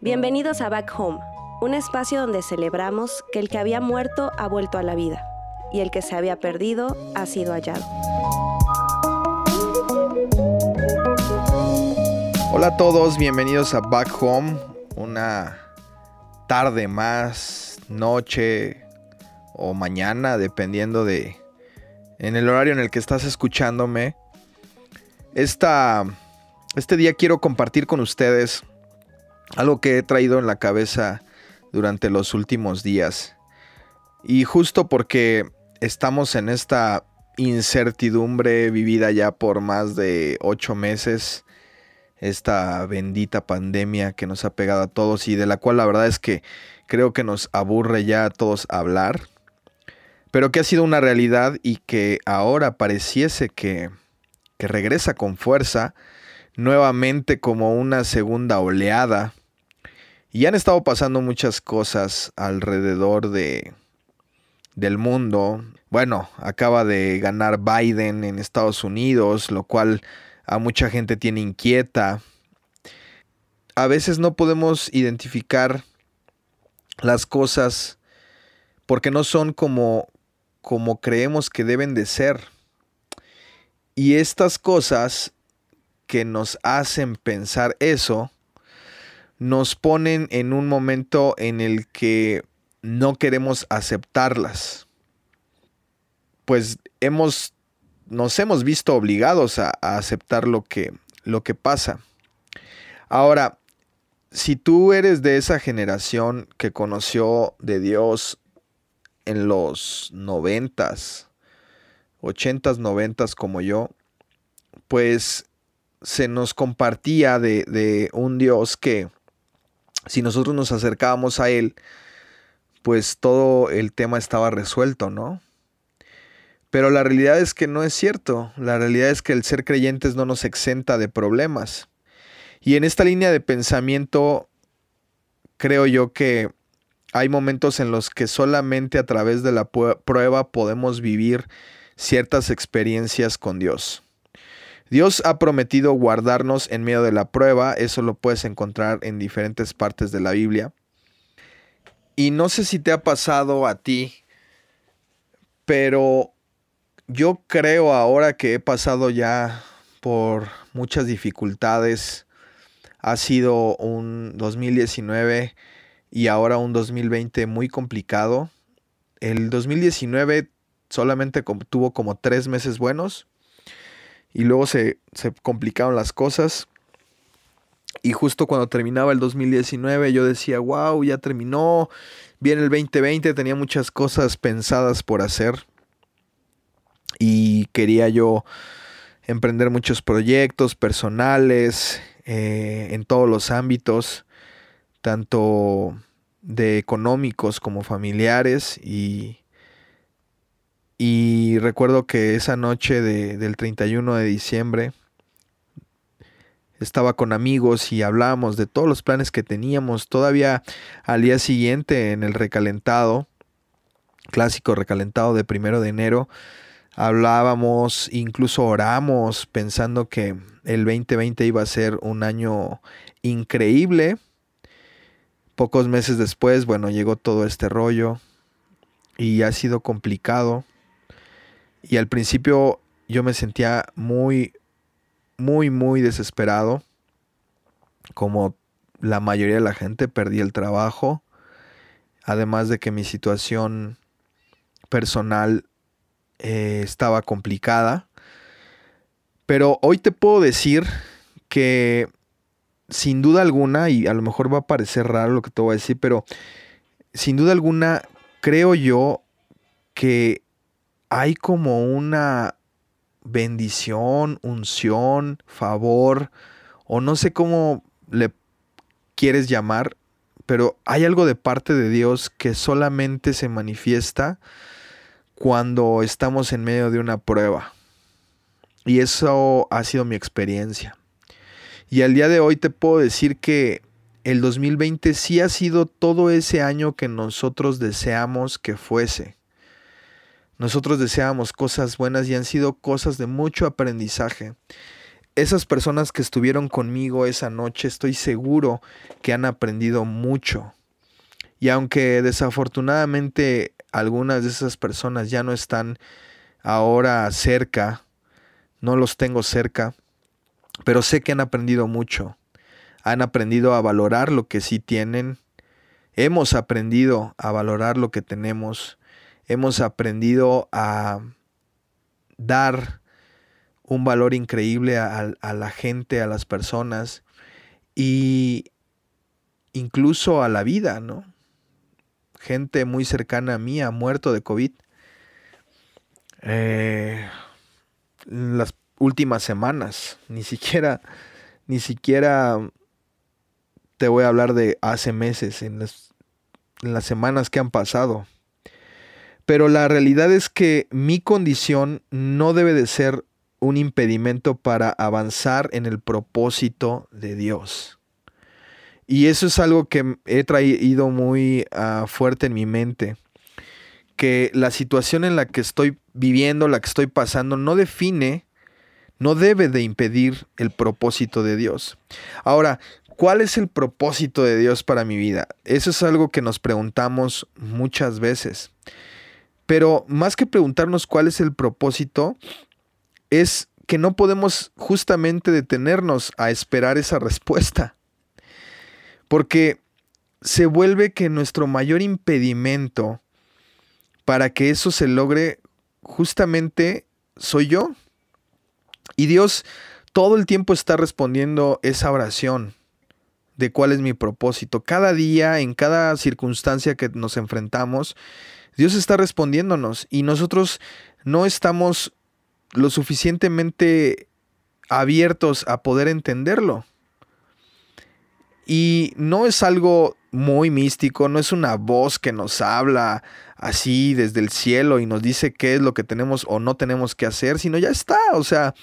Bienvenidos a Back Home, un espacio donde celebramos que el que había muerto ha vuelto a la vida y el que se había perdido ha sido hallado. Hola a todos, bienvenidos a Back Home, una tarde más, noche o mañana, dependiendo de en el horario en el que estás escuchándome. Esta, este día quiero compartir con ustedes algo que he traído en la cabeza durante los últimos días. Y justo porque estamos en esta incertidumbre vivida ya por más de ocho meses, esta bendita pandemia que nos ha pegado a todos y de la cual la verdad es que creo que nos aburre ya a todos hablar, pero que ha sido una realidad y que ahora pareciese que, que regresa con fuerza, nuevamente como una segunda oleada. Y han estado pasando muchas cosas alrededor de, del mundo. Bueno, acaba de ganar Biden en Estados Unidos, lo cual a mucha gente tiene inquieta. A veces no podemos identificar las cosas porque no son como, como creemos que deben de ser. Y estas cosas que nos hacen pensar eso, nos ponen en un momento en el que no queremos aceptarlas. Pues hemos, nos hemos visto obligados a, aceptar lo que, lo que pasa. Ahora, si tú eres de esa generación que conoció de Dios en los noventas, ochentas, noventas como yo, pues se nos compartía de, de, un Dios que si nosotros nos acercábamos a Él, pues todo el tema estaba resuelto, ¿no? Pero la realidad es que no es cierto. La realidad es que el ser creyentes no nos exenta de problemas. Y en esta línea de pensamiento, creo yo que hay momentos en los que solamente a través de la prueba podemos vivir ciertas experiencias con Dios. Dios ha prometido guardarnos en medio de la prueba, eso lo puedes encontrar en diferentes partes de la Biblia. Y no sé si te ha pasado a ti, pero yo creo ahora que he pasado ya por muchas dificultades. Ha sido un 2019 y ahora un 2020 muy complicado. El 2019 solamente tuvo como tres meses buenos y luego se, se complicaron las cosas. Y justo cuando terminaba el 2019 yo decía, wow, ya terminó. Viene el 2020, tenía muchas cosas pensadas por hacer. Y quería yo emprender muchos proyectos personales eh, en todos los ámbitos, tanto de económicos como familiares. Y, y recuerdo que esa noche de, del 31 de diciembre, estaba con amigos y hablábamos de todos los planes que teníamos. Todavía al día siguiente en el recalentado, clásico recalentado de primero de enero, hablábamos, incluso oramos pensando que el 2020 iba a ser un año increíble. Pocos meses después, bueno, llegó todo este rollo y ha sido complicado. Y al principio yo me sentía muy, muy, muy desesperado. Como la mayoría de la gente, perdí el trabajo. Además de que mi situación personal eh, estaba complicada. Pero hoy te puedo decir que sin duda alguna, y a lo mejor va a parecer raro lo que te voy a decir, pero sin duda alguna creo yo que hay como una bendición, unción, favor, o no sé cómo le quieres llamar, pero hay algo de parte de Dios que solamente se manifiesta cuando estamos en medio de una prueba. Y eso ha sido mi experiencia. Y al día de hoy te puedo decir que el 2020 sí ha sido todo ese año que nosotros deseamos que fuese Nosotros deseábamos cosas buenas y han sido cosas de mucho aprendizaje. Esas personas que estuvieron conmigo esa noche estoy seguro que han aprendido mucho. Y aunque desafortunadamente algunas de esas personas ya no están ahora cerca, no los tengo cerca, pero sé que han aprendido mucho. Han aprendido a valorar lo que sí tienen. Hemos aprendido a valorar lo que tenemos. Hemos aprendido a dar un valor increíble a, la gente, a las personas y incluso a la vida, ¿no? Gente muy cercana a mí ha muerto de COVID. Eh, las últimas semanas, ni siquiera, ni siquiera te voy a hablar de hace meses, en las, en las semanas que han pasado. Pero la realidad es que mi condición no debe de ser un impedimento para avanzar en el propósito de Dios. Y eso es algo que he traído muy ah, fuerte en mi mente, que la situación en la que estoy viviendo, la que estoy pasando, no define, no debe de impedir el propósito de Dios. Ahora, ¿cuál es el propósito de Dios para mi vida? Eso es algo que nos preguntamos muchas veces. Pero más que preguntarnos cuál es el propósito, es que no podemos justamente detenernos a esperar esa respuesta. Porque se vuelve que nuestro mayor impedimento para que eso se logre justamente soy yo. Y Dios todo el tiempo está respondiendo esa oración de cuál es mi propósito. Cada día, en cada circunstancia que nos enfrentamos, Dios está respondiéndonos y nosotros no estamos lo suficientemente abiertos a poder entenderlo. Y no es algo muy místico, no es una voz que nos habla así desde el cielo y nos dice qué es lo que tenemos o no tenemos que hacer, sino ya está, o sea,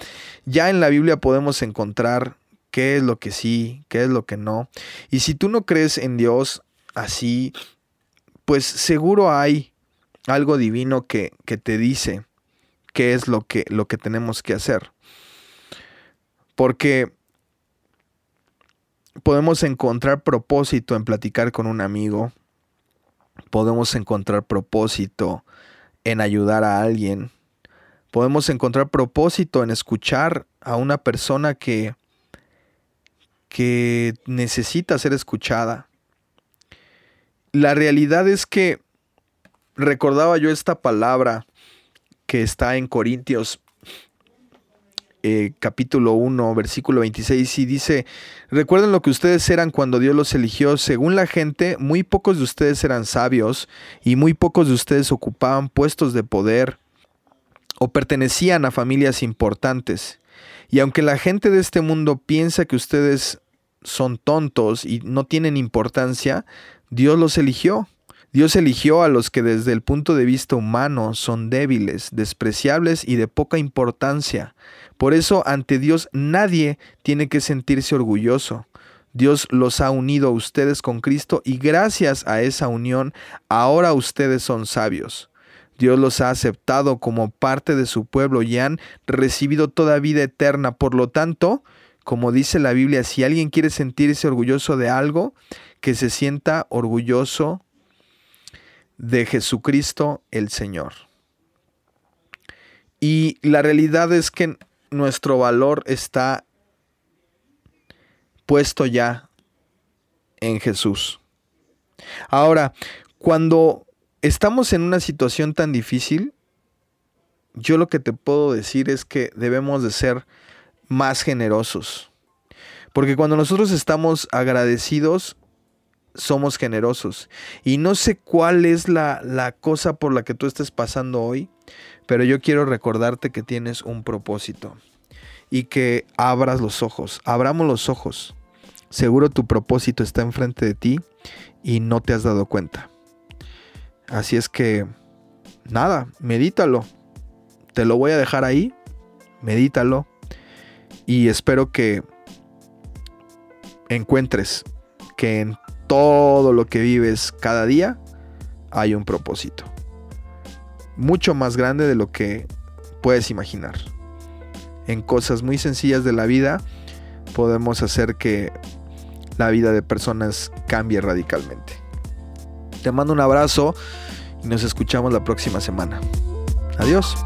ya en la Biblia podemos encontrar qué es lo que sí, qué es lo que no. Y si tú no crees en Dios así, pues seguro hay algo divino que, que te dice qué es lo que, lo que tenemos que hacer. Porque podemos encontrar propósito en platicar con un amigo, podemos encontrar propósito en ayudar a alguien, podemos encontrar propósito en escuchar a una persona que, que necesita ser escuchada. La realidad es que recordaba yo esta palabra que está en Corintios eh, capítulo 1, versículo 26, y dice, recuerden lo que ustedes eran cuando Dios los eligió, según la gente, muy pocos de ustedes eran sabios y muy pocos de ustedes ocupaban puestos de poder o pertenecían a familias importantes. Y aunque la gente de este mundo piensa que ustedes son tontos y no tienen importancia, Dios los eligió Dios eligió a los que desde el punto de vista humano son débiles, despreciables y de poca importancia. Por eso ante Dios nadie tiene que sentirse orgulloso. Dios los ha unido a ustedes con Cristo y gracias a esa unión ahora ustedes son sabios. Dios los ha aceptado como parte de su pueblo y han recibido toda vida eterna. Por lo tanto, como dice la Biblia, si alguien quiere sentirse orgulloso de algo, que se sienta orgulloso de Jesucristo el Señor. Y la realidad es que nuestro valor está puesto ya en Jesús. Ahora, cuando estamos en una situación tan difícil, yo lo que te puedo decir es que debemos de ser más generosos. Porque cuando nosotros estamos agradecidos, somos generosos. Y no sé cuál es la, la, cosa por la que tú estés pasando hoy, pero yo quiero recordarte que tienes un propósito y que abras los ojos, abramos los ojos. Seguro tu propósito está enfrente de ti y no te has dado cuenta. Así es que, nada, medítalo. Te lo voy a dejar ahí, medítalo y espero que encuentres que en todo lo que vives cada día hay un propósito. mucho más grande de lo que puedes imaginar. En cosas muy sencillas de la vida podemos hacer que la vida de personas cambie radicalmente. Te mando un abrazo y nos escuchamos la próxima semana. Adiós.